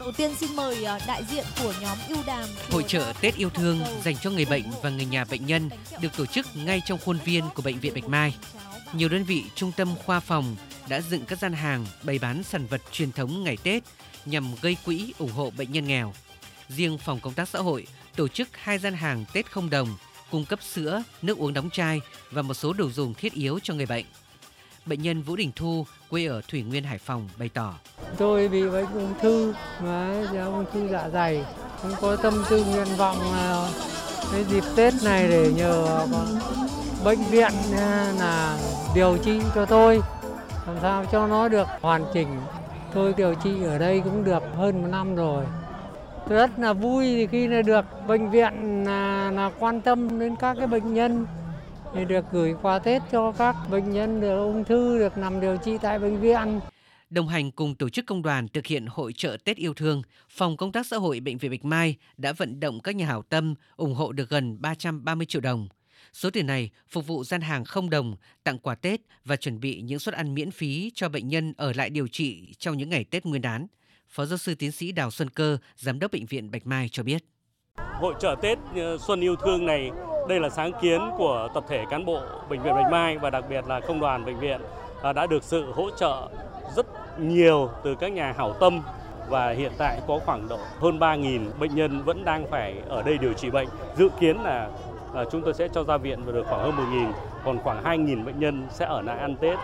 Đầu tiên xin mời ờ, đại diện của nhóm ưu đàm. Hội trợ Tết yêu thương dành cho người bệnh và người nhà bệnh nhân được tổ chức ngay trong khuôn viên của bệnh viện Bạch Mai. Nhiều đơn vị trung tâm khoa phòng đã dựng các gian hàng bày bán sản vật truyền thống ngày Tết nhằm gây quỹ ủng hộ bệnh nhân nghèo. Riêng phòng công tác xã hội tổ chức hai gian hàng Tết không đồng, cung cấp sữa, nước uống đóng chai và một số đồ dùng thiết yếu cho người bệnh. Bệnh nhân Vũ Đình Thu, quê ở Thủy Nguyên, Hải Phòng bày tỏ. Tôi bị bệnh ung thư, mà ung thư dạ dày. Cũng có tâm tư nguyện vọng cái dịp Tết này để nhờ bệnh viện à, là điều trị cho tôi làm sao cho nó được hoàn chỉnh. Tôi điều trị ở đây cũng được hơn một năm rồi. Tôi rất là vui khi là được bệnh viện là, là quan tâm đến các cái bệnh nhân thì được gửi quà Tết cho các bệnh nhân được ung thư được nằm điều trị tại bệnh viện. Đồng hành cùng tổ chức công đoàn thực hiện hội trợ Tết yêu thương, Phòng Công tác Xã hội Bệnh viện Bạch Mai đã vận động các nhà hảo tâm ủng hộ được gần 330 triệu đồng. Số tiền này phục vụ gian hàng không đồng, tặng quà Tết và chuẩn bị những suất ăn miễn phí cho bệnh nhân ở lại điều trị trong những ngày Tết Nguyên đán. Phó giáo sư tiến sĩ Đào Xuân Cơ, Giám đốc Bệnh viện Bạch Mai cho biết. Hội trợ Tết ờ, Xuân yêu thương này đây là sáng kiến của tập thể cán bộ Bệnh viện Bạch Mai và đặc biệt là công đoàn bệnh viện à, đã được sự hỗ trợ rất nhiều từ các nhà hảo tâm. Và hiện tại có khoảng độ hơn 3.000 bệnh nhân vẫn đang phải ở đây điều trị bệnh. Dự kiến là à, chúng tôi sẽ cho ra viện được khoảng hơn 1.000, còn khoảng 2.000 bệnh nhân sẽ ở lại ăn Tết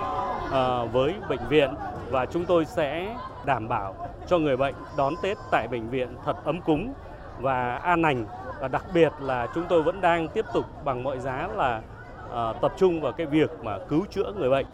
à, với bệnh viện. Và chúng tôi sẽ đảm bảo cho người bệnh đón Tết tại bệnh viện thật ấm cúng và an lành và đặc biệt là chúng tôi vẫn đang tiếp tục bằng mọi giá là ờ, tập trung vào cái việc mà cứu chữa người bệnh.